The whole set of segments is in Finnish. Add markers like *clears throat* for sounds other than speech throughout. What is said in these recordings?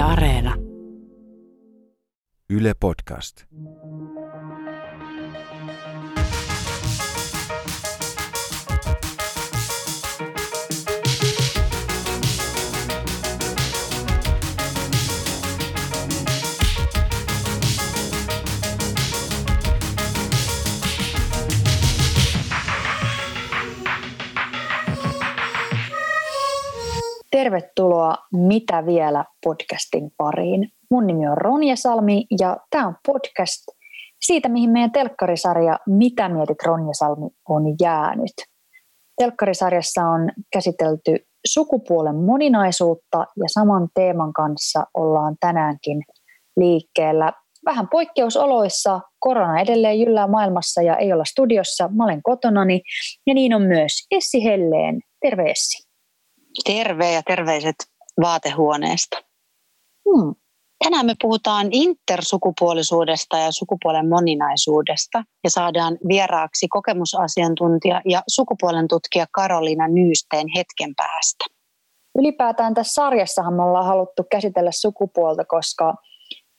Yle Areena. Yle Podcast. Tervetuloa Mitä vielä podcastin pariin. Mun nimi on Ronja Salmi ja tämä on podcast siitä, mihin meidän telkkarisarja Mitä mietit Ronja Salmi on jäänyt. Telkkarisarjassa on käsitelty sukupuolen moninaisuutta ja saman teeman kanssa ollaan tänäänkin liikkeellä. Vähän poikkeusoloissa, korona edelleen jyllää maailmassa ja ei olla studiossa, mä olen kotonani ja niin on myös Essi Helleen. Terve Essi. Terve ja terveiset vaatehuoneesta. Hmm. Tänään me puhutaan intersukupuolisuudesta ja sukupuolen moninaisuudesta ja saadaan vieraaksi kokemusasiantuntija ja sukupuolen tutkija Karolina Nyysteen hetken päästä. Ylipäätään tässä sarjassahan me ollaan haluttu käsitellä sukupuolta, koska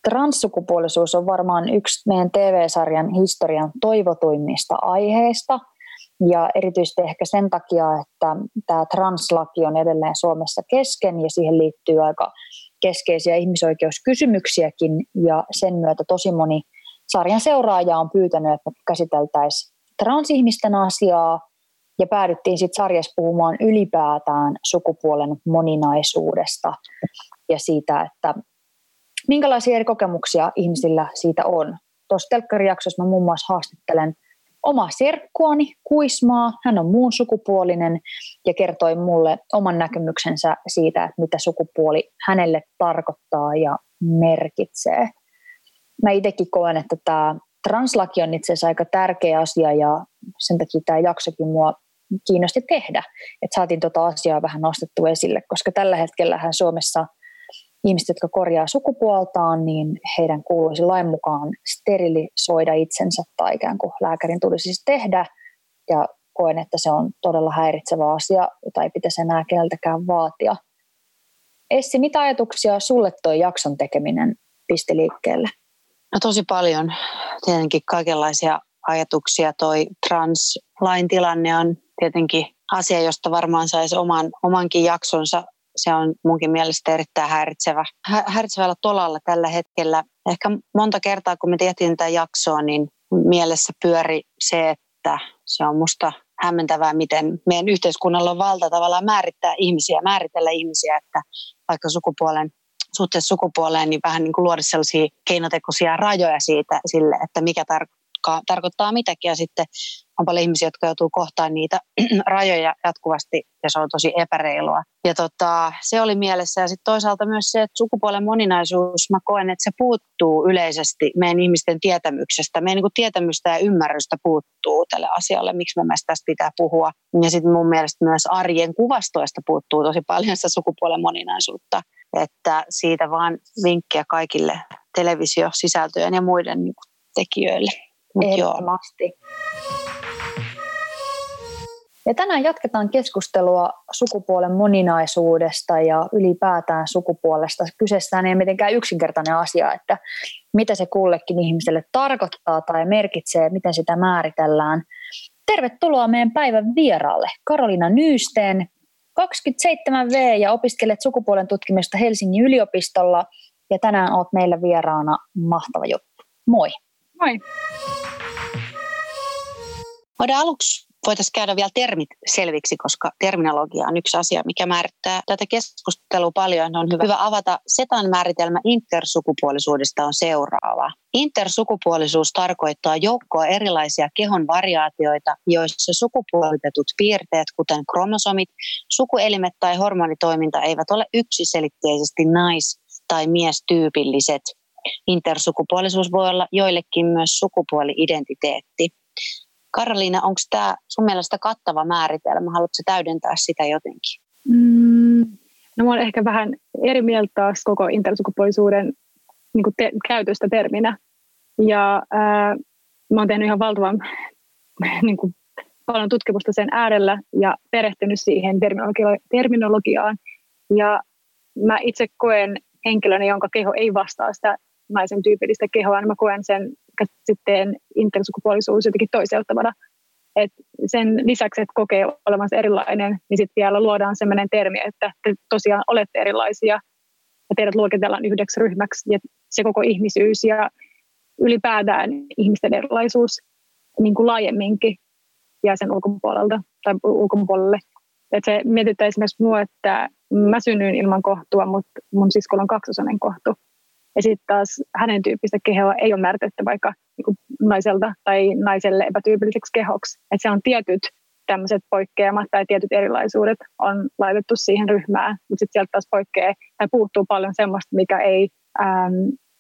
transsukupuolisuus on varmaan yksi meidän TV-sarjan historian toivotuimmista aiheista – ja erityisesti ehkä sen takia, että tämä translaki on edelleen Suomessa kesken ja siihen liittyy aika keskeisiä ihmisoikeuskysymyksiäkin ja sen myötä tosi moni sarjan seuraaja on pyytänyt, että käsiteltäisiin transihmisten asiaa ja päädyttiin sitten sarjassa puhumaan ylipäätään sukupuolen moninaisuudesta ja siitä, että minkälaisia eri kokemuksia ihmisillä siitä on. Tuossa telkkarijaksossa mä muun muassa haastattelen – oma serkkuani Kuismaa. Hän on muun sukupuolinen ja kertoi mulle oman näkemyksensä siitä, että mitä sukupuoli hänelle tarkoittaa ja merkitsee. Mä itsekin koen, että tämä translaki on itse asiassa aika tärkeä asia ja sen takia tämä jaksokin mua kiinnosti tehdä, että saatiin tuota asiaa vähän nostettu esille, koska tällä hetkellä Suomessa – ihmiset, jotka korjaa sukupuoltaan, niin heidän kuuluisi lain mukaan sterilisoida itsensä tai ikään kuin lääkärin tulisi siis tehdä. Ja koen, että se on todella häiritsevä asia, jota ei pitäisi enää keneltäkään vaatia. Essi, mitä ajatuksia sulle tuo jakson tekeminen pisti liikkeelle? No tosi paljon. Tietenkin kaikenlaisia ajatuksia. Toi translain tilanne on tietenkin asia, josta varmaan saisi oman, omankin jaksonsa se on munkin mielestä erittäin häiritsevä, häiritsevällä tolalla tällä hetkellä. Ehkä monta kertaa, kun me tehtiin tätä jaksoa, niin mielessä pyöri se, että se on musta hämmentävää, miten meidän yhteiskunnalla on valta tavallaan määrittää ihmisiä, määritellä ihmisiä, että vaikka sukupuolen suhteessa sukupuoleen, niin vähän niin kuin luoda sellaisia keinotekoisia rajoja siitä, sille, että mikä tar- tarkoittaa mitäkin. Ja sitten on paljon ihmisiä, jotka joutuu kohtaan niitä *clears throat* rajoja jatkuvasti ja se on tosi epäreilua. Ja tota, se oli mielessä ja sitten toisaalta myös se, että sukupuolen moninaisuus, mä koen, että se puuttuu yleisesti meidän ihmisten tietämyksestä. Meidän niin tietämystä ja ymmärrystä puuttuu tälle asialle, miksi mun mielestä tästä pitää puhua. Ja sitten mun mielestä myös arjen kuvastoista puuttuu tosi paljon sitä sukupuolen moninaisuutta. Että siitä vaan vinkkiä kaikille televisiosisältöjen ja muiden niin tekijöille. Ehdottomasti. Joo. Ja tänään jatketaan keskustelua sukupuolen moninaisuudesta ja ylipäätään sukupuolesta. Kyseessä ei mitenkään yksinkertainen asia, että mitä se kullekin ihmiselle tarkoittaa tai merkitsee, miten sitä määritellään. Tervetuloa meidän päivän vieraalle, Karolina Nyysteen, 27V ja opiskelet sukupuolen tutkimista Helsingin yliopistolla ja tänään olet meillä vieraana. Mahtava juttu. Moi. Moi. Voidaan aluksi voitaisiin käydä vielä termit selviksi, koska terminologia on yksi asia, mikä määrittää tätä keskustelua paljon. On hyvä, avata. Setan määritelmä intersukupuolisuudesta on seuraava. Intersukupuolisuus tarkoittaa joukkoa erilaisia kehon variaatioita, joissa sukupuolitetut piirteet, kuten kromosomit, sukuelimet tai hormonitoiminta eivät ole yksiselitteisesti nais- tai miestyypilliset. Intersukupuolisuus voi olla joillekin myös sukupuoli-identiteetti. Karoliina, onko tämä sun mielestä kattava määritelmä? Haluatko täydentää sitä jotenkin? Mm, no mä olen ehkä vähän eri mieltä taas koko intersukupuolisuuden niin te- käytöstä terminä. Ja ää, mä oon tehnyt ihan valtavan *laughs* niin kuin, paljon tutkimusta sen äärellä ja perehtynyt siihen terminologi- terminologiaan. Ja mä itse koen henkilönä, jonka keho ei vastaa sitä naisen tyypillistä kehoa, niin mä koen sen käsitteen intersukupuolisuus jotenkin toiseuttavana. Et sen lisäksi, että kokee olevansa erilainen, niin sitten vielä luodaan sellainen termi, että te tosiaan olette erilaisia ja teidät luokitellaan yhdeksi ryhmäksi. Ja se koko ihmisyys ja ylipäätään ihmisten erilaisuus niin kuin laajemminkin ja sen ulkopuolelta tai ulkopuolelle. Et se mietittää esimerkiksi mua, että mä synnyin ilman kohtua, mutta mun siskolla on kaksosainen kohtu. Ja sitten taas hänen tyyppistä kehoa ei ole määritetty vaikka niin naiselta tai naiselle epätyypilliseksi kehoksi. Että se on tietyt tämmöiset poikkeamat tai tietyt erilaisuudet on laitettu siihen ryhmään, mutta sitten sieltä taas poikkeaa tai puuttuu paljon semmoista, mikä ei, ähm,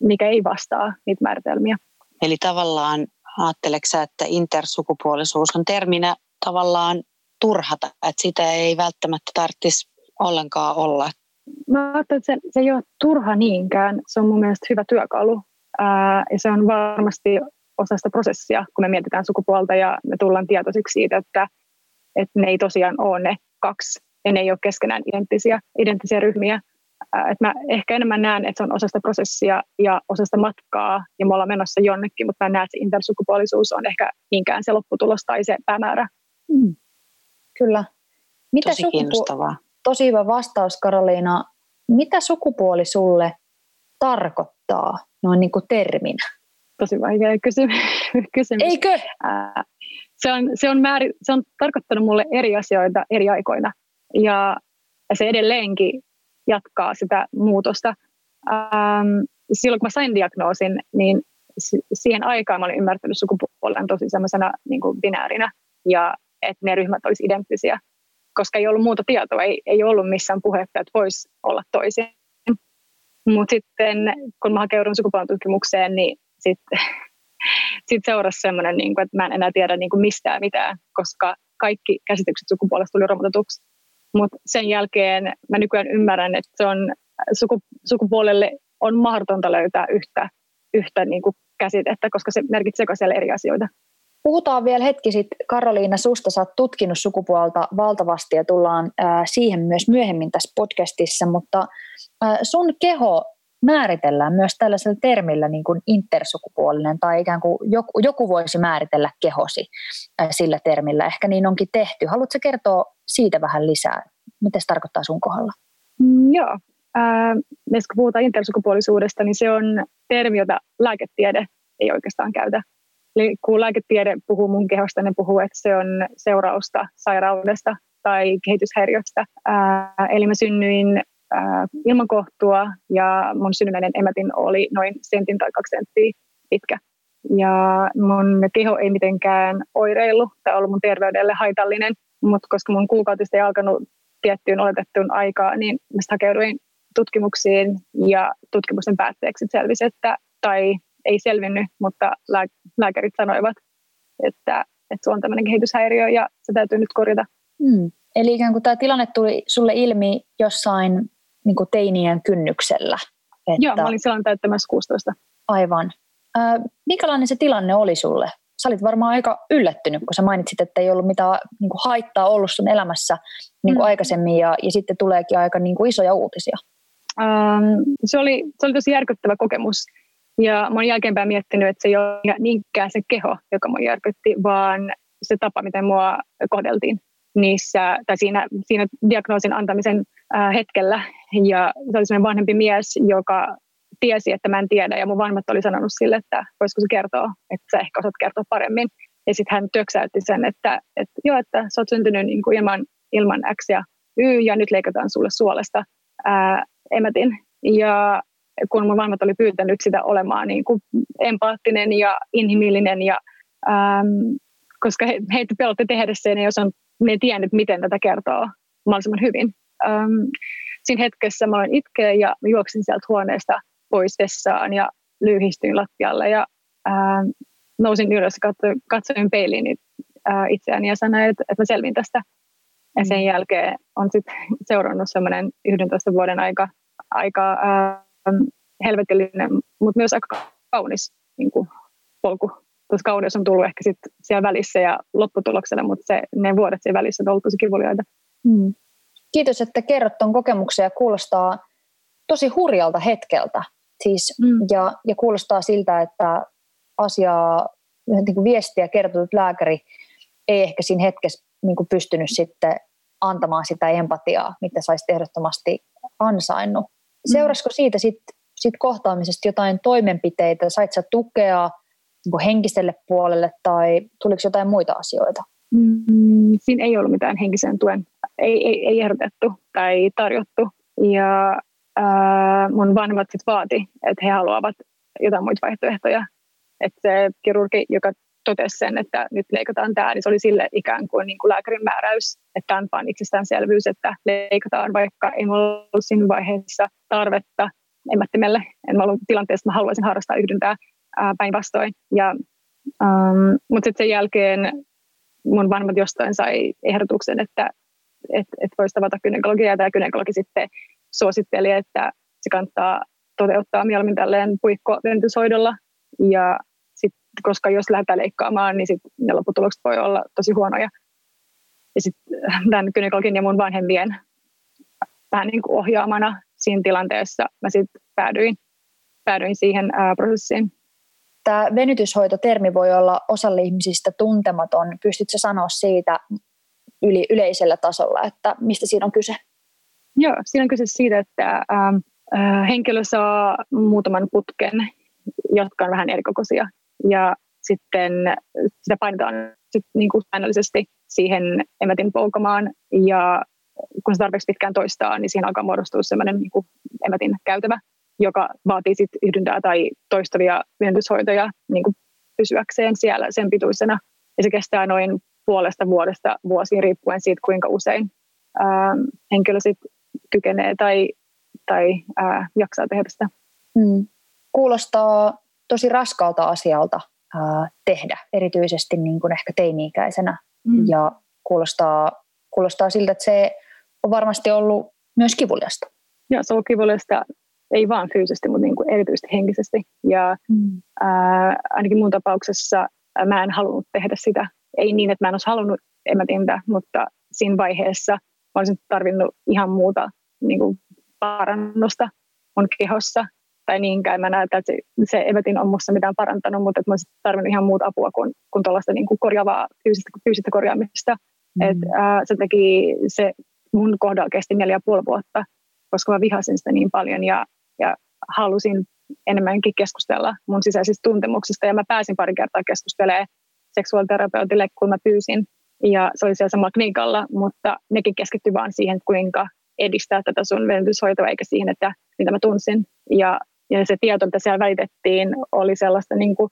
mikä ei vastaa niitä määritelmiä. Eli tavallaan ajatteleksä, että intersukupuolisuus on terminä tavallaan turhata, että sitä ei välttämättä tarvitsisi ollenkaan olla? Mä ajattelen, että se, se ei ole turha niinkään. Se on mun mielestä hyvä työkalu. Ää, ja se on varmasti osa sitä prosessia, kun me mietitään sukupuolta ja me tullaan tietoisiksi siitä, että, että ne ei tosiaan ole ne kaksi ja ne ei ole keskenään identtisiä, identtisiä ryhmiä. Ää, että mä ehkä enemmän näen, että se on osa sitä prosessia ja osa sitä matkaa ja me ollaan menossa jonnekin, mutta mä näen, että se intersukupuolisuus on ehkä niinkään se lopputulos tai se päämäärä. Mm. Kyllä. Mitä Tosi sukupu- kiinnostavaa tosi hyvä vastaus Karoliina. Mitä sukupuoli sulle tarkoittaa noin niin kuin terminä? Tosi vaikea *laughs* kysymys. Eikö? se, on, se, on määri, se on tarkoittanut mulle eri asioita eri aikoina ja, ja se edelleenkin jatkaa sitä muutosta. Ähm, silloin kun mä sain diagnoosin, niin siihen aikaan mä olin ymmärtänyt sukupuolen tosi semmoisena niin binäärinä ja että ne ryhmät olisi identtisiä koska ei ollut muuta tietoa, ei, ei ollut missään puhetta, että voisi olla toisin. Mutta sitten kun mä hakeudun sukupuolitutkimukseen, niin sitten *laughs* sit seurasi semmoinen, niin että mä en enää tiedä niin kuin mistään mitään, koska kaikki käsitykset sukupuolesta tuli romutetuksi. Mutta sen jälkeen mä nykyään ymmärrän, että se on, suku, sukupuolelle on mahdotonta löytää yhtä, yhtä niin kuin käsitettä, koska se merkitsee siellä eri asioita. Puhutaan vielä hetki sitten, Karoliina, susta sä oot tutkinut sukupuolta valtavasti ja tullaan siihen myös myöhemmin tässä podcastissa, mutta sun keho määritellään myös tällaisella termillä niin kuin intersukupuolinen tai ikään kuin joku, joku voisi määritellä kehosi sillä termillä. Ehkä niin onkin tehty. Haluatko kertoa siitä vähän lisää? Mitä se tarkoittaa sun kohdalla? Mm, joo. Äh, kun puhutaan intersukupuolisuudesta, niin se on termi, jota lääketiede ei oikeastaan käytä. Eli kun lääketiede puhuu mun kehosta, ne puhuu, että se on seurausta sairaudesta tai kehityshäiriöstä. Eli mä synnyin ilman kohtua ja mun synnynnäinen emätin oli noin sentin tai kaksi senttiä pitkä. Ja mun keho ei mitenkään oireillut tai ollut mun terveydelle haitallinen, mutta koska mun kuukautista ei alkanut tiettyyn oletettuun aikaan, niin mä hakeuduin tutkimuksiin ja tutkimusten päätteeksi selvisi, että tai ei selvinnyt, mutta lääkärit sanoivat, että, että sulla on tämmöinen kehityshäiriö ja se täytyy nyt korjata. Hmm. Eli ikään kuin tämä tilanne tuli sulle ilmi jossain niin kuin teinien kynnyksellä? Että... Joo, mä olin silloin täyttämässä 16. Aivan. Äh, minkälainen se tilanne oli sulle? Sä olit varmaan aika yllättynyt, kun sä mainitsit, että ei ollut mitään niin kuin haittaa ollut sun elämässä niin kuin mm. aikaisemmin ja, ja sitten tuleekin aika niin kuin isoja uutisia. Ähm, se, oli, se oli tosi järkyttävä kokemus. Ja mä oon jälkeenpäin miettinyt, että se ei ole niinkään se keho, joka mua järkytti, vaan se tapa, miten mua kohdeltiin niissä, tai siinä, siinä diagnoosin antamisen hetkellä. Ja se oli sellainen vanhempi mies, joka tiesi, että mä en tiedä, ja mun vanhemmat oli sanonut sille, että voisiko se kertoa, että sä ehkä osaat kertoa paremmin. Ja sitten hän työksäytti sen, että, että joo, että sä oot syntynyt niin kuin ilman, ilman X ja Y, ja nyt leikataan sulle suolesta ää, emätin. Ja kun mun vanhemmat oli pyytänyt sitä olemaan niin kuin empaattinen ja inhimillinen, ja, ähm, koska he, heitä pelotti tehdä sen, jos on, ne ei tiennyt, miten tätä kertoo mahdollisimman hyvin. Ähm, siinä hetkessä mä olin itkeä ja juoksin sieltä huoneesta pois vessaan ja lyhistyin lattialle ja ähm, nousin ylös ja katsoin, katsoin peiliin äh, itseäni ja sanoin, että, että mä selvin tästä. Ja sen mm. jälkeen on sitten seurannut semmoinen 11 vuoden aika, aika äh, helvetillinen, mutta myös aika kaunis niin kuin, polku. Tuossa kauneus on tullut ehkä sit siellä välissä ja lopputuloksena, mutta se, ne vuodet siellä välissä on ollut tosi kivuliaita. Hmm. Kiitos, että kerrot tuon kokemuksen ja kuulostaa tosi hurjalta hetkeltä. Siis, mm. ja, ja kuulostaa siltä, että asiaa, niin kuin viestiä kertonut lääkäri ei ehkä siinä hetkessä niin kuin pystynyt sitten antamaan sitä empatiaa, mitä saisi ehdottomasti ansainnut. Mm. Seurasiko siitä sitten sit kohtaamisesta jotain toimenpiteitä? Sait sä tukea niin henkiselle puolelle tai tuliko jotain muita asioita? Mm, siinä ei ollut mitään henkisen tuen, ei, ei, ei ehdotettu tai tarjottu. Ja ää, mun vanhemmat sitten vaati, että he haluavat jotain muita vaihtoehtoja. Että se kirurgi, joka totesi sen, että nyt leikataan tämä, niin se oli sille ikään kuin, niin kuin lääkärin määräys, että tämä on itsestäänselvyys, että leikataan, vaikka ei ollut siinä vaiheessa tarvetta emättimelle. En ollut tilanteessa, että mä haluaisin harrastaa yhdyntää päinvastoin. Um, mutta sitten sen jälkeen mun vanhemmat jostain sai ehdotuksen, että et, et voisi tavata gynekologia, ja tämä gynekologi sitten suositteli, että se kannattaa toteuttaa mieluummin tälleen puikkoventysoidolla. Ja koska jos lähdetään leikkaamaan, niin sit ne lopputulokset voi olla tosi huonoja. Ja sitten tämän gynekologin ja mun vanhempien vähän niin kuin ohjaamana siinä tilanteessa mä sitten päädyin, päädyin siihen ää, prosessiin. Tämä venytyshoitotermi voi olla osalle ihmisistä tuntematon. Pystytkö sanoa siitä yli, yleisellä tasolla, että mistä siinä on kyse? Joo, siinä on kyse siitä, että äh, henkilö saa muutaman putken, jotka on vähän erikokoisia. Ja sitten sitä painetaan sit niin kuin säännöllisesti siihen emätin polkamaan. Ja kun se tarpeeksi pitkään toistaa, niin siihen alkaa muodostua sellainen niin emätin käytävä, joka vaatii sitten yhdyntää tai toistavia vyöntyshoitoja niin kuin pysyäkseen siellä sen pituisena. Ja se kestää noin puolesta vuodesta vuosiin riippuen siitä, kuinka usein ää, henkilö sit kykenee tai, tai ää, jaksaa tehdä sitä. Mm. Kuulostaa tosi raskalta asialta ää, tehdä, erityisesti niin kuin ehkä teini-ikäisenä. Mm. Ja kuulostaa, kuulostaa siltä, että se on varmasti ollut myös kivuliasta. Joo, se on ollut kivuliasta, ei vaan fyysisesti, mutta niin kuin erityisesti henkisesti. Ja mm. ää, ainakin mun tapauksessa mä en halunnut tehdä sitä ei niin, että mä en olisi halunnut emätintä, mutta siinä vaiheessa mä olisin tarvinnut ihan muuta niin kuin parannusta mun kehossa. Tai niinkään mä näen, että se, se emetin on musta mitään parantanut, mutta että mä olisin tarvinnut ihan muuta apua kuin, kuin tuollaista niin kuin korjaavaa fyysistä, fyysistä korjaamista. Mm. Et, ää, se teki, se mun kohdalla kesti neljä ja puoli vuotta, koska mä vihasin sitä niin paljon ja, ja halusin enemmänkin keskustella mun sisäisistä tuntemuksista. Ja mä pääsin pari kertaa keskustelemaan seksuaaliterapeutille, kun mä pyysin. Ja se oli siellä samalla klinikalla, mutta nekin keskittyi vaan siihen, kuinka edistää tätä sun venytyshoitoa, eikä siihen, että mitä mä tunsin. Ja, ja se tieto, mitä siellä väitettiin, oli sellaista niin kuin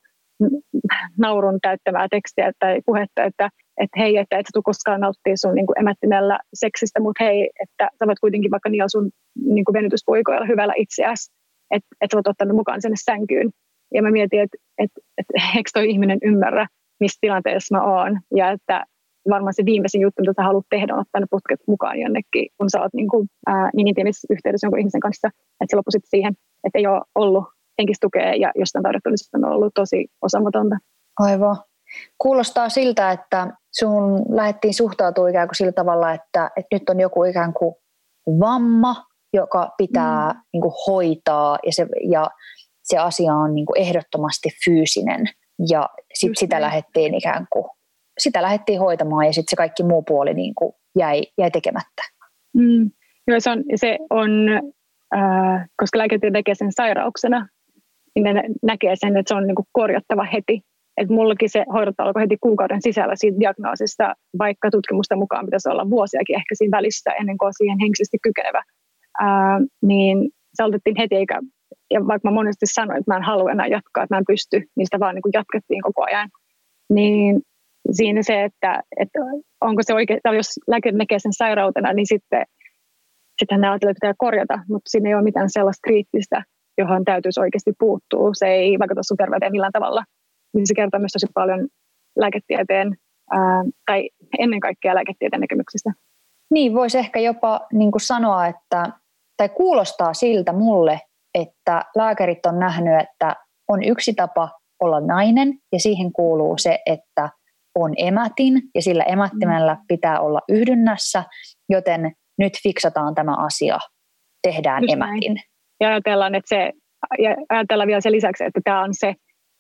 naurun täyttämää tekstiä tai puhetta, että, että hei, että et sä tule koskaan nauttia sun niin emättimellä seksistä, mutta hei, että sä voit kuitenkin vaikka niillä sun niin kuin venytyspuikoilla hyvällä itseäsi, että, että sä voit ottaa ne mukaan sinne sänkyyn. Ja mä mietin, että, että, että eikö toi ihminen ymmärrä, missä tilanteessa mä oon. Ja että varmaan se viimeisin juttu, mitä sä haluat tehdä, on ottaa ne putket mukaan jonnekin, kun sä oot niin, kuin, ää, niin intiimissä yhteydessä jonkun ihmisen kanssa, että se loppui sitten siihen, että ei ole ollut henkistä tukea ja jostain se on ollut tosi osamatonta. Aivan. Kuulostaa siltä, että sun lähdettiin suhtautua ikään kuin sillä tavalla, että, että nyt on joku ikään kuin vamma, joka pitää mm. niin kuin hoitaa ja se, ja se asia on niin kuin ehdottomasti fyysinen. Ja sit sitä lähdettiin ikään kuin, sitä lähdettiin hoitamaan ja sitten se kaikki muu puoli niin kuin jäi, jäi tekemättä. Mm. Joo, se on, se on äh, koska lääketyö tekee sen sairauksena, niin ne näkee sen, että se on niin kuin korjattava heti. Et mullakin se hoidot alkoi heti kuukauden sisällä siitä diagnoosista, vaikka tutkimusta mukaan pitäisi olla vuosiakin ehkä siinä välissä ennen kuin on siihen henkisesti kykenevä. Ää, niin se aloitettiin heti, eikä ja vaikka mä monesti sanoin, että mä en halua enää jatkaa, että mä en pysty, niin sitä vaan niin kuin jatkettiin koko ajan. Niin siinä se, että, että onko se oikein, tai jos lääkäri näkee sen sairautena, niin sitten sittenhän ajattelee, että pitää korjata, mutta siinä ei ole mitään sellaista kriittistä, johon täytyisi oikeasti puuttua. Se ei vaikuta sun terveyteen millään tavalla. Niin se kertoo myös tosi paljon lääketieteen, ää, tai ennen kaikkea lääketieteen näkemyksistä. Niin, voisi ehkä jopa niin kuin sanoa, että, tai kuulostaa siltä mulle, että lääkärit on nähnyt, että on yksi tapa olla nainen ja siihen kuuluu se, että on emätin ja sillä emättimellä mm. pitää olla yhdynnässä, joten nyt fiksataan tämä asia, tehdään Just emätin. Näin. Ja ajatellaan, että se, ja ajatellaan vielä sen lisäksi, että tämä on se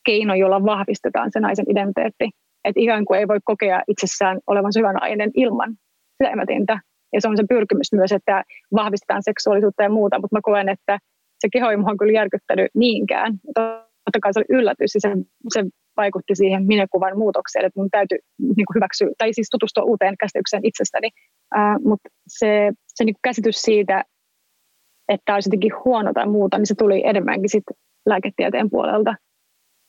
keino, jolla vahvistetaan se naisen identiteetti. Että ikään kuin ei voi kokea itsessään olevansa hyvä nainen ilman sitä emätintä. Ja se on se pyrkimys myös, että vahvistetaan seksuaalisuutta ja muuta, mutta mä koen, että se keho ei mua kyllä järkyttänyt niinkään. Totta kai se oli yllätys ja se, se vaikutti siihen minäkuvan muutokseen, että mun täytyy niin kuin hyväksyä, tai siis tutustua uuteen käsitykseen itsestäni. Uh, mutta se, se niin kuin käsitys siitä, että olisi jotenkin huono tai muuta, niin se tuli enemmänkin sit lääketieteen puolelta.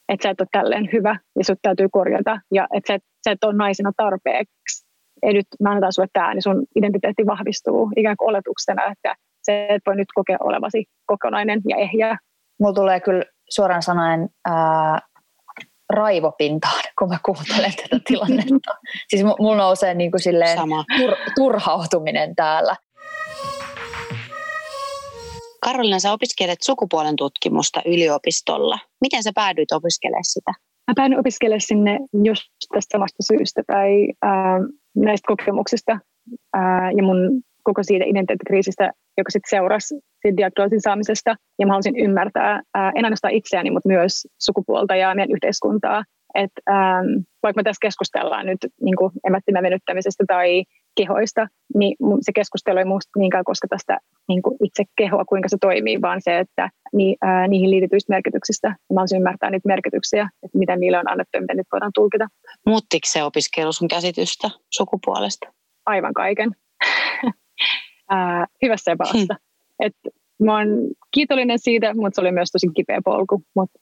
Että sä et ole tälleen hyvä ja sut täytyy korjata ja että sä et, sä et ole naisena tarpeeksi. Ja nyt mä annetaan sulle tämä, niin sun identiteetti vahvistuu ikään kuin oletuksena, että se et voi nyt kokea olevasi kokonainen ja ehjä. Mulla tulee kyllä suoraan sanoen ää, raivopintaan, kun mä kuuntelen tätä tilannetta. siis mulla nousee niin kuin silleen Sama. Tur, turhautuminen täällä. Karolina, sä opiskelet sukupuolen tutkimusta yliopistolla. Miten sä päädyit opiskelemaan sitä? Mä päädyin opiskelemaan sinne just tästä samasta syystä tai ää, näistä kokemuksista ää, ja mun koko siitä identiteettikriisistä, joka sitten seurasi siitä diagnoosin saamisesta. Ja mä halusin ymmärtää ää, en ainoastaan itseäni, mutta myös sukupuolta ja meidän yhteiskuntaa. Et, ähm, vaikka me tässä keskustellaan nyt niin emättimän venyttämisestä tai kehoista, niin se keskustelu ei minusta niinkään koska tästä niin kuin itse kehoa, kuinka se toimii, vaan se, että ni, ää, niihin liitetyistä merkityksistä. Mä haluaisin ymmärtää niitä merkityksiä, että mitä niille on annettu ja miten niitä voidaan tulkita. Muuttiko se opiskelu sun käsitystä sukupuolesta? Aivan kaiken. *laughs* ää, hyvässä ja *laughs* pahassa. Hmm. Et mä oon kiitollinen siitä, mutta se oli myös tosi kipeä polku. Mutta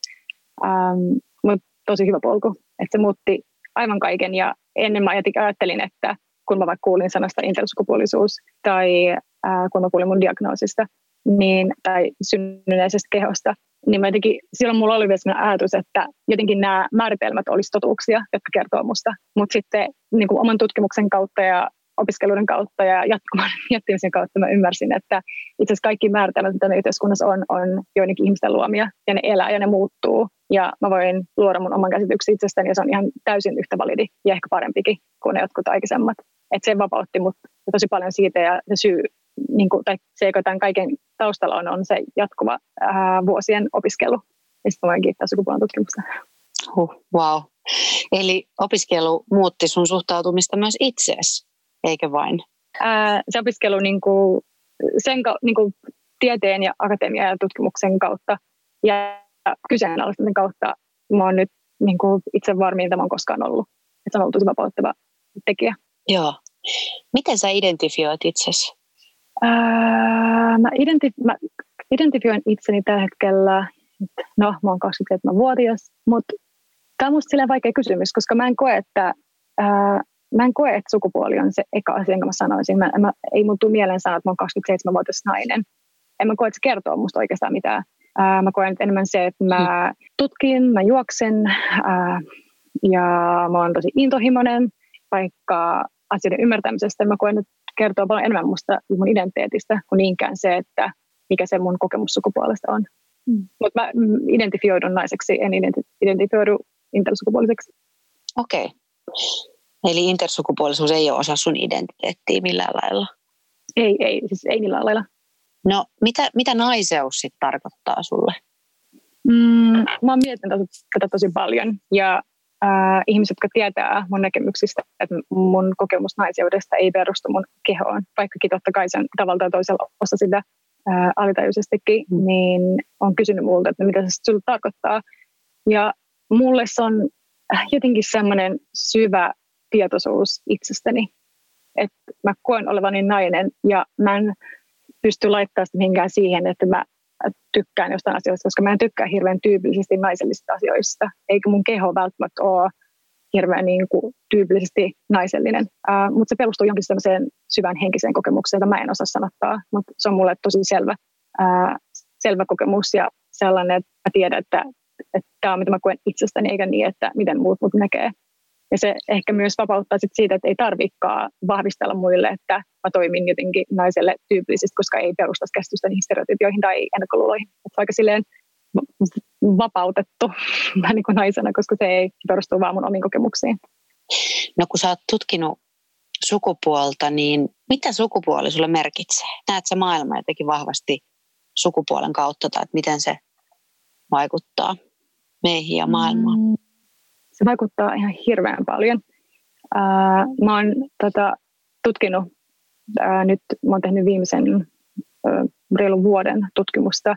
ähm, mut tosi hyvä polku. Että se muutti aivan kaiken ja ennen mä ajattelin, että kun mä vaikka kuulin sanasta intersukupuolisuus tai ää, kun mä kuulin mun diagnoosista niin, tai synnyneisestä kehosta, niin mä jotenkin, silloin mulla oli vielä sellainen ajatus, että jotenkin nämä määritelmät olisi totuuksia, jotka kertoo musta. Mutta sitten niin kuin oman tutkimuksen kautta ja opiskeluiden kautta ja jatkuvan miettimisen *laughs* kautta mä ymmärsin, että itse asiassa kaikki määritelmät, mitä me yhteiskunnassa on, on joidenkin ihmisten luomia ja ne elää ja ne muuttuu. Ja mä voin luoda mun oman käsityksen itsestäni ja se on ihan täysin yhtä validi ja ehkä parempikin kuin ne jotkut aikaisemmat. Että se vapautti mut tosi paljon siitä ja se syy, niin kuin, tai se, joka tämän kaiken taustalla on, on se jatkuva ää, vuosien opiskelu. Ja sitten voin kiittää sukupuolen tutkimusta. Huh, wow. Eli opiskelu muutti sun suhtautumista myös itseesi, eikö vain? Ää, se opiskelu niin kuin, sen, niin kuin, tieteen ja akatemian ja tutkimuksen kautta ja kyseenalaistamisen kautta mä oon nyt niin kuin itse varmin, mitä mä oon koskaan ollut. Että se on ollut tosi vapauttava tekijä. Joo. Miten sä identifioit itsesi? Ää, mä, identif- mä identifioin itseni tällä hetkellä, no mä oon 27-vuotias, mutta tämä on musta vaikea kysymys, koska mä en koe, että ää, mä en koe, että sukupuoli on se eka asia, jonka mä sanoisin. Mä, mä, ei mun tule mieleen sanoa, että mä oon 27-vuotias nainen. En mä koe, että se kertoo musta oikeastaan mitään. Ää, mä koen enemmän se, että mä tutkin, mä juoksen ää, ja mä oon tosi intohimoinen, vaikka asioiden ymmärtämisestä. Mä koen, että kertoo paljon enemmän musta mun identiteetistä kuin niinkään se, että mikä se mun kokemus sukupuolesta on. Mm. Mutta mä identifioidun naiseksi, en identifioidu intersukupuoliseksi. Okei. Okay. Eli intersukupuolisuus ei ole osa sun identiteettiä millään lailla? Ei, ei, siis ei millään lailla. No, mitä, mitä naiseus sitten tarkoittaa sulle? Mm, mä oon miettinyt tätä tosi paljon ja äh, ihmiset, jotka tietää mun näkemyksistä, että mun kokemus naiseudesta ei perustu mun kehoon, vaikkakin totta kai sen tavalla tai toisella osa sitä äh, alitajuisestikin, mm. niin on kysynyt multa, että mitä se sulle tarkoittaa. Ja mulle se on jotenkin semmoinen syvä tietoisuus itsestäni, että mä koen olevani nainen ja mä en pysty laittamaan sitä mihinkään siihen, että mä tykkään jostain asioista, koska mä en tykkää hirveän tyypillisesti naisellisista asioista, eikä mun keho välttämättä ole hirveän niin kuin, tyypillisesti naisellinen. Uh, mutta se perustuu jonkin sellaiseen syvään henkiseen kokemukseen, jota mä en osaa sanottaa, mutta se on mulle tosi selvä, uh, selvä kokemus ja sellainen, että mä tiedän, että, että tämä on mitä mä koen itsestäni, eikä niin, että miten muut mut näkee. Ja se ehkä myös vapauttaa sit siitä, että ei tarvikaan vahvistella muille, että mä toimin jotenkin naiselle tyypillisesti, koska ei perusta käsitystä niihin stereotypioihin tai ennakkoluuloihin. Että vaikka silleen vapautettu *laughs* niin kuin naisena, koska se ei perustu vaan mun omiin kokemuksiin. No kun sä oot tutkinut sukupuolta, niin mitä sukupuoli sulle merkitsee? Näet sä maailma jotenkin vahvasti sukupuolen kautta tai että miten se vaikuttaa meihin ja maailmaan? Mm. Se vaikuttaa ihan hirveän paljon. Ää, mä oon tota, tutkinut, ää, nyt mä oon tehnyt viimeisen ää, reilun vuoden tutkimusta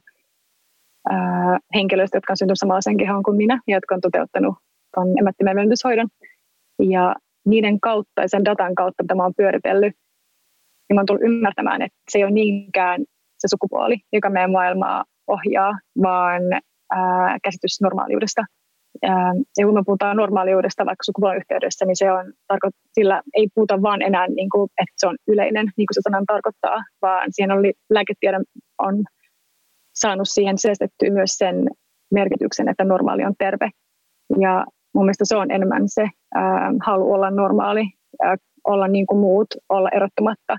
ää, henkilöistä, jotka on syntynyt samanlaiseen kehoon kuin minä ja jotka on toteuttanut tuon emättimen Ja niiden kautta ja sen datan kautta, mitä mä oon pyöritellyt, niin mä oon tullut ymmärtämään, että se ei ole niinkään se sukupuoli, joka meidän maailmaa ohjaa, vaan ää, käsitys normaaliudesta. Ää, ja kun me puhutaan normaaliudesta vaikka sukupuolen yhteydessä, niin se on, tarko- sillä ei puhuta vaan enää, niin kuin, että se on yleinen, niin kuin se sanan tarkoittaa, vaan siihen oli lääketiede on saanut siihen säästettyä myös sen merkityksen, että normaali on terve. Ja mun mielestä se on enemmän se ää, halu olla normaali, ää, olla niin kuin muut, olla erottumatta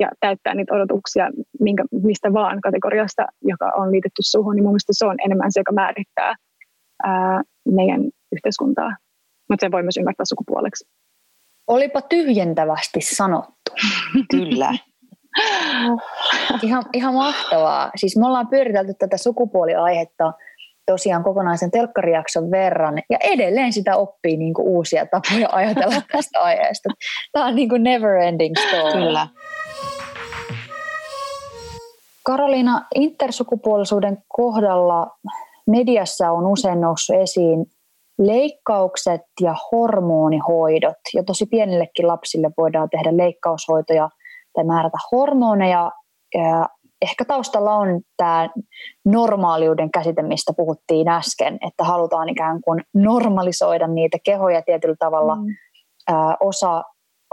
ja täyttää niitä odotuksia minkä, mistä vaan kategoriasta, joka on liitetty suhun, niin mun mielestä se on enemmän se, joka määrittää ää, meidän yhteiskuntaa. Mutta se voi myös ymmärtää sukupuoleksi. Olipa tyhjentävästi sanottu. Kyllä. ihan, ihan mahtavaa. Siis me ollaan pyöritelty tätä sukupuoliaihetta tosiaan kokonaisen telkkarijakson verran, ja edelleen sitä oppii niin kuin uusia tapoja ajatella *laughs* tästä aiheesta. Tämä on niin kuin never ending story. Kyllä. Karoliina, intersukupuolisuuden kohdalla mediassa on usein noussut esiin leikkaukset ja hormonihoidot. Ja tosi pienillekin lapsille voidaan tehdä leikkaushoitoja tai määrätä hormoneja. Ja ehkä taustalla on tämä normaaliuden käsite, mistä puhuttiin äsken, että halutaan ikään kuin normalisoida niitä kehoja tietyllä tavalla. Mm. osa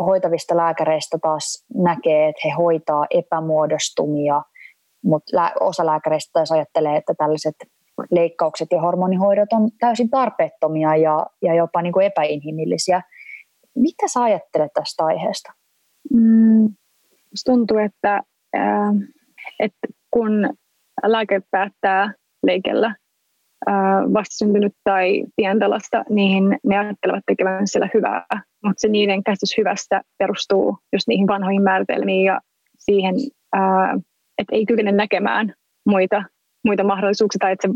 hoitavista lääkäreistä taas näkee, että he hoitaa epämuodostumia, mutta osa lääkäreistä taas ajattelee, että tällaiset leikkaukset ja hormonihoidot on täysin tarpeettomia ja, ja jopa niin kuin epäinhimillisiä. Mitä sä ajattelet tästä aiheesta? Mm, tuntuu, että, äh, että kun lääke päättää leikellä äh, vastasyntynyt tai pientä lasta, niin ne ajattelevat tekevän sillä hyvää. Mutta se niiden käsitys hyvästä perustuu just niihin vanhoihin määritelmiin ja siihen, äh, että ei kykene näkemään muita muita mahdollisuuksia tai että se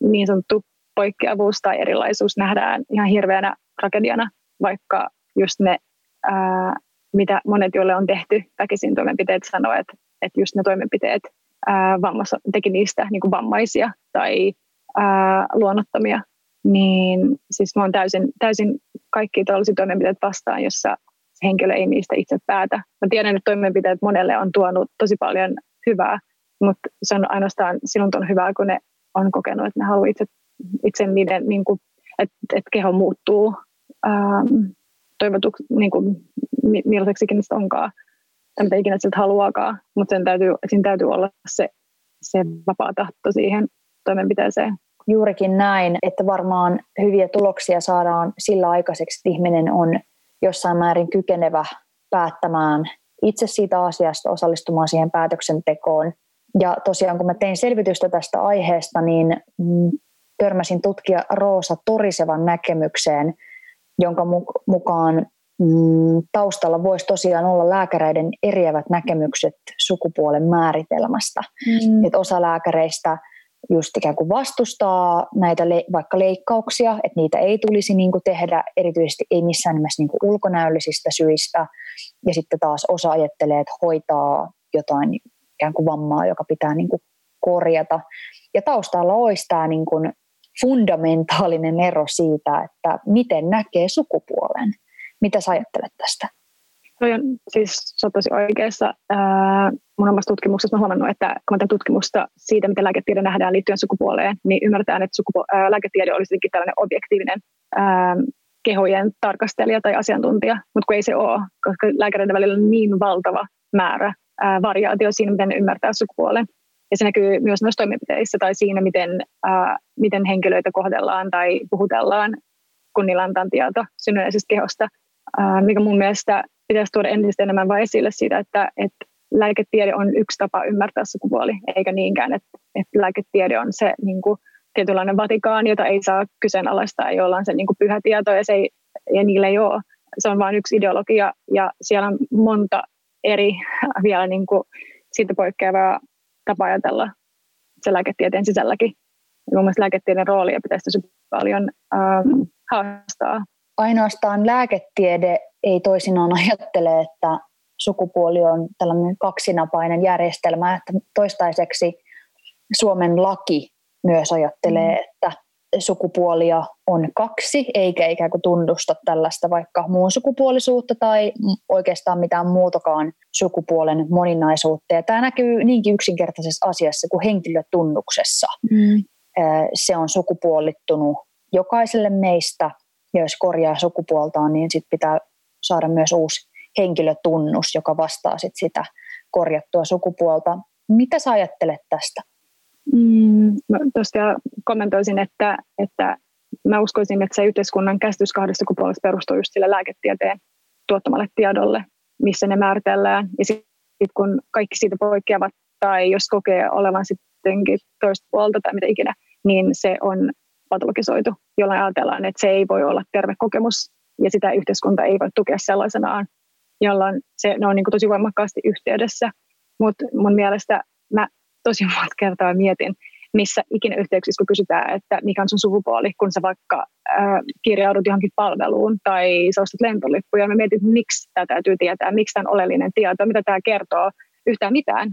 niin sanottu poikkeavuus tai erilaisuus nähdään ihan hirveänä tragediana, vaikka just ne, ää, mitä monet, joille on tehty väkisin toimenpiteet, sanoo, että, että just ne toimenpiteet ää, vammassa, teki niistä niin kuin vammaisia tai ää, luonnottomia, niin siis mä oon täysin, täysin kaikki tällaisia toimenpiteet vastaan, jossa henkilö ei niistä itse päätä. Mä tiedän, että toimenpiteet monelle on tuonut tosi paljon hyvää, mutta se on ainoastaan silloin on hyvä, kun ne on kokenut, että ne haluaa itse, itse niiden, niin kuin, että, että keho muuttuu ähm, toivotuksi, niin kuin, millaiseksikin niistä onkaan, tai mitä ikinä siltä haluaakaan, mutta sen täytyy, siinä täytyy olla se, se vapaa tahto siihen toimenpiteeseen. Juurikin näin, että varmaan hyviä tuloksia saadaan sillä aikaiseksi, että ihminen on jossain määrin kykenevä päättämään itse siitä asiasta, osallistumaan siihen päätöksentekoon ja tosiaan kun mä tein selvitystä tästä aiheesta, niin mm, törmäsin tutkija Roosa Torisevan näkemykseen, jonka mukaan mm, taustalla voisi tosiaan olla lääkäreiden eriävät näkemykset sukupuolen määritelmästä. Mm. Että osa lääkäreistä just ikään kuin vastustaa näitä le- vaikka leikkauksia, että niitä ei tulisi niin kuin tehdä, erityisesti ei missään nimessä niin kuin ulkonäöllisistä syistä. Ja sitten taas osa ajattelee, että hoitaa jotain ikään kuin vammaa, joka pitää niin kuin korjata. Ja taustalla olisi tämä niin kuin fundamentaalinen ero siitä, että miten näkee sukupuolen. Mitä sä ajattelet tästä? Toi on siis tosi oikeassa. Ää, mun omassa tutkimuksessa olen huomannut, että kun mä tutkimusta siitä, miten lääketiede nähdään liittyen sukupuoleen, niin ymmärretään, että sukupu- ää, lääketiede olisi tällainen objektiivinen ää, kehojen tarkastelija tai asiantuntija, mutta kun ei se ole, koska lääkäreiden välillä on niin valtava määrä variaatio siinä, miten ymmärtää sukupuolen. Ja se näkyy myös noissa toimenpiteissä tai siinä, miten, ää, miten henkilöitä kohdellaan tai puhutellaan, kun niillä antaa tieto synnynnäisestä kehosta, ää, mikä mun mielestä pitäisi tuoda entistä enemmän vain esille siitä, että, että lääketiede on yksi tapa ymmärtää sukupuoli, eikä niinkään, että, että lääketiede on se niin kuin, tietynlainen Vatikaan, jota ei saa kyseenalaistaa, jolla on se niin kuin pyhä tieto ja, se ei, ja niillä ei ole. Se on vain yksi ideologia ja siellä on monta eri *laughs* vielä niin kuin siitä poikkeavaa tapa ajatella se lääketieteen sisälläkin. Ja mun mielestä lääketieteen roolia pitäisi tosi paljon ähm, haastaa. Ainoastaan lääketiede ei toisinaan *laughs* ajattele, että sukupuoli on tällainen kaksinapainen järjestelmä, että toistaiseksi Suomen laki myös ajattelee, mm. että sukupuolia on kaksi, eikä ikään kuin tunnusta tällaista vaikka muun sukupuolisuutta tai oikeastaan mitään muutakaan sukupuolen moninaisuutta. Ja tämä näkyy niinkin yksinkertaisessa asiassa kuin henkilötunnuksessa. Mm. Se on sukupuolittunut jokaiselle meistä, ja jos korjaa sukupuoltaan, niin sit pitää saada myös uusi henkilötunnus, joka vastaa sit sitä korjattua sukupuolta. Mitä sä ajattelet tästä? Mm, tosiaan kommentoisin, että, että mä uskoisin, että se yhteiskunnan käsitys kahdesta sukupuolesta perustuu just sille lääketieteen tuottamalle tiedolle, missä ne määritellään. Ja sitten kun kaikki siitä poikkeavat tai jos kokee olevan sittenkin toista puolta tai mitä ikinä, niin se on patologisoitu, jolloin ajatellaan, että se ei voi olla terve kokemus ja sitä yhteiskunta ei voi tukea sellaisenaan, jolloin se, ne on niin tosi voimakkaasti yhteydessä. Mutta mun mielestä mä tosi monta kertaa mietin, missä ikinä yhteyksissä, kun kysytään, että mikä on sun sukupuoli, kun sä vaikka äh, kirjaudut johonkin palveluun tai sä ostat lentolippuja, mä mietin, että miksi tämä täytyy tietää, miksi tämä on oleellinen tieto, mitä tämä kertoo, yhtään mitään.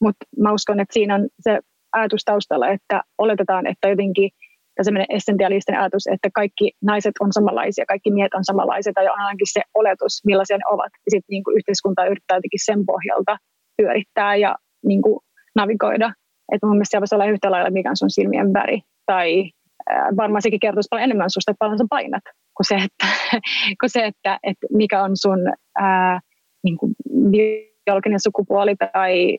Mutta mä uskon, että siinä on se ajatus taustalla, että oletetaan, että jotenkin sellainen essentialistinen ajatus, että kaikki naiset on samanlaisia, kaikki miehet on samanlaisia, tai on ainakin se oletus, millaisia ne ovat. Ja sitten niin yhteiskunta yrittää jotenkin sen pohjalta pyörittää ja niin kuin navigoida. Että mun mielestä se voisi olla yhtä lailla, mikä on sun silmien väri. Tai varmaan sekin kertoisi paljon enemmän susta, että paljon sä painat, kuin se, että, *laughs* kuin se, että, että mikä on sun ää, niin kuin biologinen sukupuoli tai,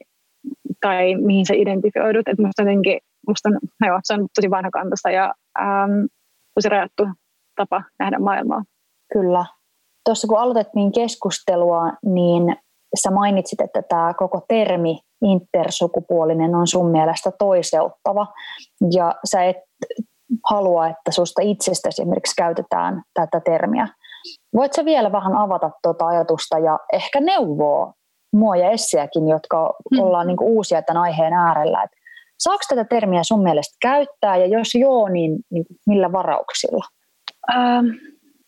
tai mihin sä identifioidut. Että musta jotenkin, musta no se on tosi vanhakantaista ja äm, tosi rajattu tapa nähdä maailmaa. Kyllä. Tuossa kun aloitettiin keskustelua, niin sä mainitsit, että tämä koko termi intersukupuolinen on sun mielestä toiseuttava ja sä et halua, että susta itsestäsi esimerkiksi käytetään tätä termiä. Voit sä vielä vähän avata tuota ajatusta ja ehkä neuvoa mua ja Essiäkin, jotka hmm. ollaan niinku uusia tämän aiheen äärellä, että saako tätä termiä sun mielestä käyttää ja jos joo, niin, niin millä varauksilla? Ähm,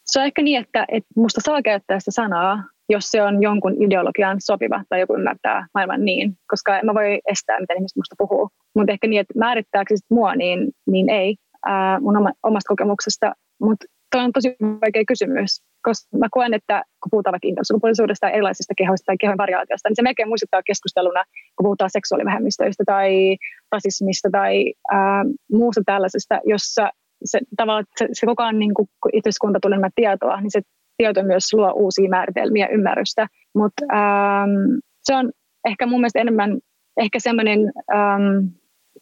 se on ehkä niin, että, että musta saa käyttää sitä sanaa, jos se on jonkun ideologian sopiva tai joku ymmärtää maailman niin, koska en mä voi estää, miten ihmiset musta puhuu. Mutta ehkä niin, että määrittääkö se mua, niin, niin ei ää, mun oma, omasta kokemuksesta. Mutta toi on tosi vaikea kysymys, koska mä koen, että kun puhutaan vaikka intersukupuolisuudesta ja erilaisista kehoista tai kehon variaatiosta, niin se melkein muistuttaa keskusteluna, kun puhutaan seksuaalivähemmistöistä tai rasismista tai ää, muusta tällaisesta, jossa se, tavallaan se, se koko ajan niin kun yhteiskunta tulee tietoa, niin se tieto myös luo uusia määritelmiä ymmärrystä. Mutta ähm, se on ehkä mun mielestä enemmän ehkä semmoinen ähm,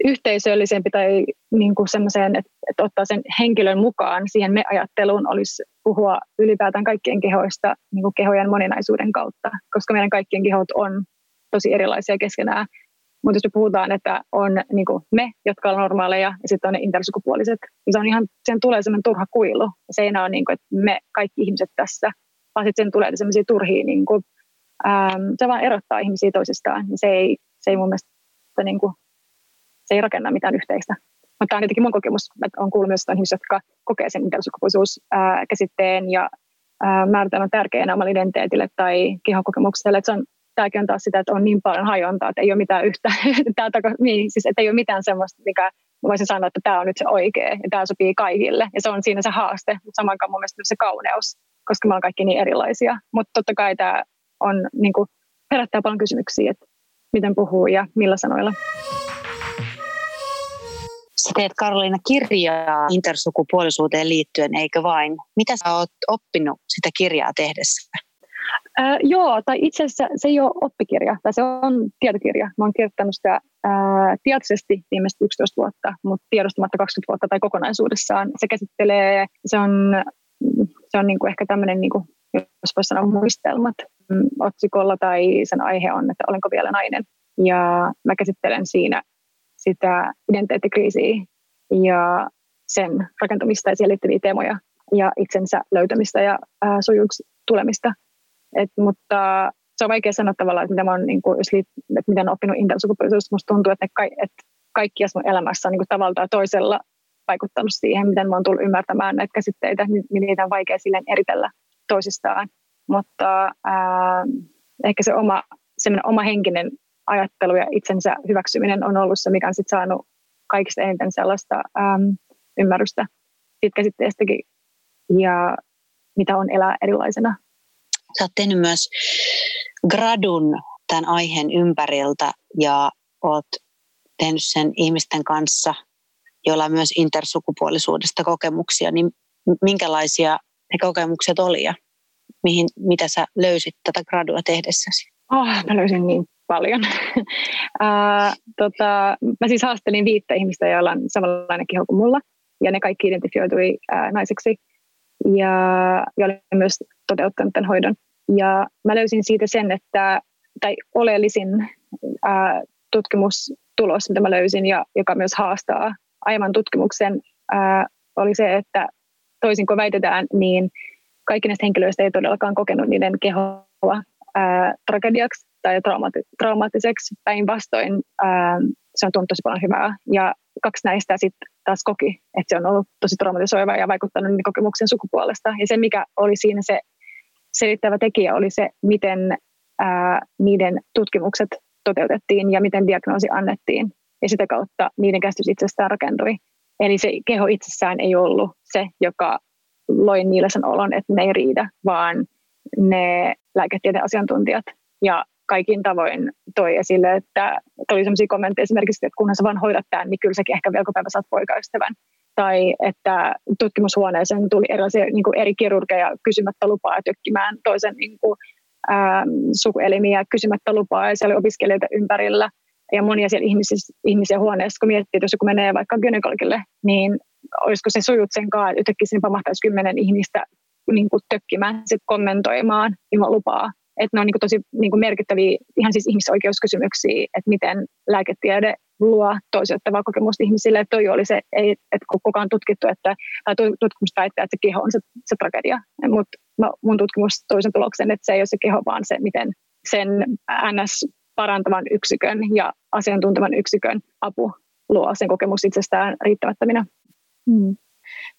yhteisöllisempi tai niin kuin semmoiseen, että, että ottaa sen henkilön mukaan siihen me-ajatteluun olisi puhua ylipäätään kaikkien kehoista niin kuin kehojen moninaisuuden kautta, koska meidän kaikkien kehot on tosi erilaisia keskenään. Mutta jos me puhutaan, että on niin kuin me, jotka ovat normaaleja, ja sitten on ne intersukupuoliset, niin se on ihan, sen tulee sellainen turha kuilu. Se ei ole niin kuin, että me kaikki ihmiset tässä, vaan sitten sen tulee sellaisia turhia, niin kuin, ähm, se vaan erottaa ihmisiä toisistaan. Se ei, se ei mun mielestä niin kuin, se ei rakenna mitään yhteistä. Mutta tämä on jotenkin mun kokemus, että on kuullut myös ihmisiä, jotka kokee sen intersukupuolisuuskäsitteen ja määritelmän tärkeänä omalle identiteetille tai kehokokemukselle. Että se on tämäkin on taas sitä, että on niin paljon hajontaa, että ei ole mitään yhtä, *laughs* tämä niin, siis, että ei ole mitään semmoista, mikä voisin sanoa, että tämä on nyt se oikea ja tämä sopii kaikille. Ja se on siinä se haaste, mutta samaan aikaan mun mielestä se kauneus, koska me ollaan kaikki niin erilaisia. Mutta totta kai tämä on, niin kuin, herättää paljon kysymyksiä, että miten puhuu ja millä sanoilla. Sä teet Karoliina kirjaa intersukupuolisuuteen liittyen, eikö vain? Mitä sä oot oppinut sitä kirjaa tehdessä? Äh, joo, tai itse asiassa se ei ole oppikirja, tai se on tietokirja. Mä oon kirjoittanut sitä äh, tietoisesti viimeiset 11 vuotta, mutta tiedostamatta 20 vuotta tai kokonaisuudessaan. Se käsittelee, se on, se on niinku ehkä tämmöinen, niinku, jos voisi sanoa muistelmat mm, otsikolla, tai sen aihe on, että olenko vielä nainen. Ja mä käsittelen siinä sitä identiteettikriisiä ja sen rakentamista ja siihen liittyviä teemoja ja itsensä löytämistä ja äh, sujuksi tulemista et, mutta se on vaikea sanoa tavallaan, että mitä mä niin kuin, jos että mitä on oppinut intersukupuolisuudesta. Musta tuntuu, että, ka, että kaikkia mun elämässä on niin kuin tavalla tai toisella vaikuttanut siihen, miten oon tullut ymmärtämään näitä käsitteitä, niin niitä on vaikea silleen eritellä toisistaan. Mutta ää, ehkä se oma, oma henkinen ajattelu ja itsensä hyväksyminen on ollut se, mikä on sit saanut kaikista eniten sellaista äm, ymmärrystä siitä käsitteestäkin ja mitä on elää erilaisena. Sä oot tehnyt myös gradun tämän aiheen ympäriltä ja oot tehnyt sen ihmisten kanssa, joilla on myös intersukupuolisuudesta kokemuksia, niin minkälaisia ne kokemukset oli ja mihin, mitä sä löysit tätä gradua tehdessäsi? Oh, mä löysin niin paljon. uh, *laughs* tota, mä siis haastelin viittä ihmistä, joilla on samanlainen keho kuin mulla, ja ne kaikki identifioitui uh, naiseksi, ja, ja olen myös toteuttanut tämän hoidon. Ja mä löysin siitä sen, että, tai oleellisin uh, tutkimustulos, mitä mä löysin, ja joka myös haastaa aiemman tutkimuksen, uh, oli se, että toisin kuin väitetään, niin kaikki näistä henkilöistä ei todellakaan kokenut niiden kehoa ää, tragediaksi tai traumati- traumaattiseksi. Päinvastoin se on tuonut tosi paljon hyvää. Ja kaksi näistä sitten taas koki, että se on ollut tosi traumatisoiva ja vaikuttanut kokemuksen sukupuolesta. Ja se, mikä oli siinä se selittävä tekijä, oli se, miten ää, niiden tutkimukset toteutettiin ja miten diagnoosi annettiin. Ja sitä kautta niiden käsitys itsestään rakentui. Eli se keho itsessään ei ollut se, joka loi niille sen olon, että ne ei riitä, vaan ne lääketieteen asiantuntijat ja kaikin tavoin toi esille, että tuli sellaisia kommentteja esimerkiksi, että kunhan sä vaan hoidat tämän, niin kyllä säkin ehkä vielä päivä saat poikaystävän. Tai että tutkimushuoneeseen tuli erilaisia niin kuin eri kirurgeja kysymättä lupaa tökkimään toisen niin kuin, ähm, sukuelimiä kysymättä lupaa, ja siellä oli opiskelijoita ympärillä ja monia siellä ihmisiä, ihmisiä huoneessa, kun miettii, että jos joku menee vaikka gynekologille, niin olisiko se sujut sen kanssa, että yhtäkkiä sinne pamahtaisi kymmenen ihmistä niin kuin tökkimään, sit kommentoimaan ilman lupaa. Että ne on niin kuin tosi niin kuin merkittäviä ihan siis ihmisoikeuskysymyksiä, että miten lääketiede luo toisiottavaa kokemusta ihmisille. Että toi oli se, ei, että kukaan on tutkittu, että, tai tutkimus väittää, että se keho on se, se tragedia. Mutta mun tutkimus toisen tuloksen, että se ei ole se keho, vaan se, miten sen NS parantavan yksikön ja asiantuntevan yksikön apu luo sen kokemus itsestään riittämättöminä. Hmm.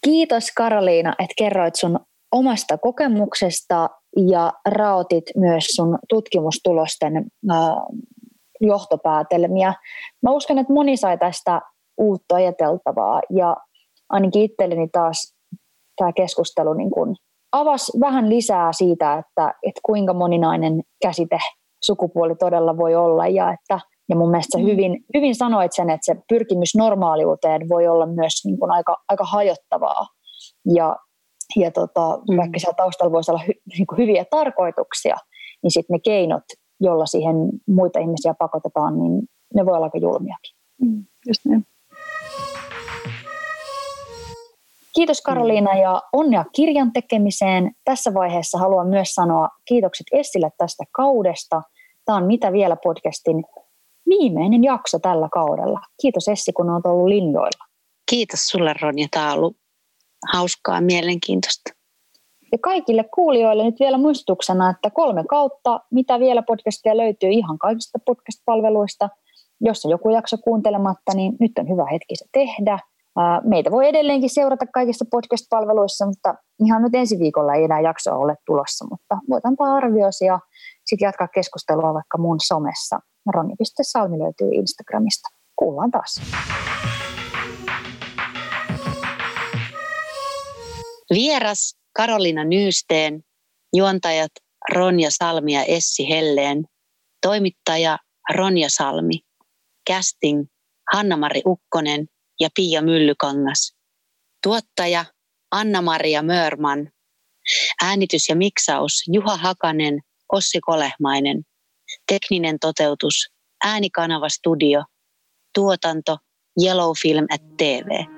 Kiitos Karoliina, että kerroit sun omasta kokemuksesta ja raotit myös sun tutkimustulosten äh, johtopäätelmiä. Mä uskon, että moni sai tästä uutta ajateltavaa ja ainakin itselleni taas tämä keskustelu niin kun avasi vähän lisää siitä, että, että kuinka moninainen käsite sukupuoli todella voi olla ja että ja mun mielestä sä mm. hyvin, hyvin sanoit sen, että se pyrkimys normaaliuteen voi olla myös niin kuin aika, aika hajottavaa. Ja, ja tota, mm. vaikka siellä taustalla voisi olla hy, niin kuin hyviä tarkoituksia, niin sitten ne keinot, jolla siihen muita ihmisiä pakotetaan, niin ne voi olla aika julmiakin. Mm, just niin. Kiitos Karoliina ja onnea kirjan tekemiseen. Tässä vaiheessa haluan myös sanoa kiitokset Essille tästä kaudesta. Tämä on Mitä vielä podcastin viimeinen jakso tällä kaudella. Kiitos Essi, kun olet ollut linjoilla. Kiitos sulle Ronja, tämä on ollut hauskaa ja mielenkiintoista. Ja kaikille kuulijoille nyt vielä muistutuksena, että kolme kautta, mitä vielä podcastia löytyy ihan kaikista podcast-palveluista. Jos on joku jakso kuuntelematta, niin nyt on hyvä hetki se tehdä. Meitä voi edelleenkin seurata kaikissa podcast-palveluissa, mutta ihan nyt ensi viikolla ei enää jaksoa ole tulossa, mutta voitanpa arvioisi ja sitten jatkaa keskustelua vaikka mun somessa. Ronni.salmi löytyy Instagramista. Kuullaan taas. Vieras Karolina Nyysteen, juontajat Ronja Salmi ja Essi Helleen, toimittaja Ronja Salmi, casting Hanna-Mari Ukkonen ja Pia Myllykangas, tuottaja Anna-Maria Mörman, äänitys ja miksaus Juha Hakanen, Ossi Kolehmainen, tekninen toteutus, äänikanava studio, tuotanto Yellow Film at TV.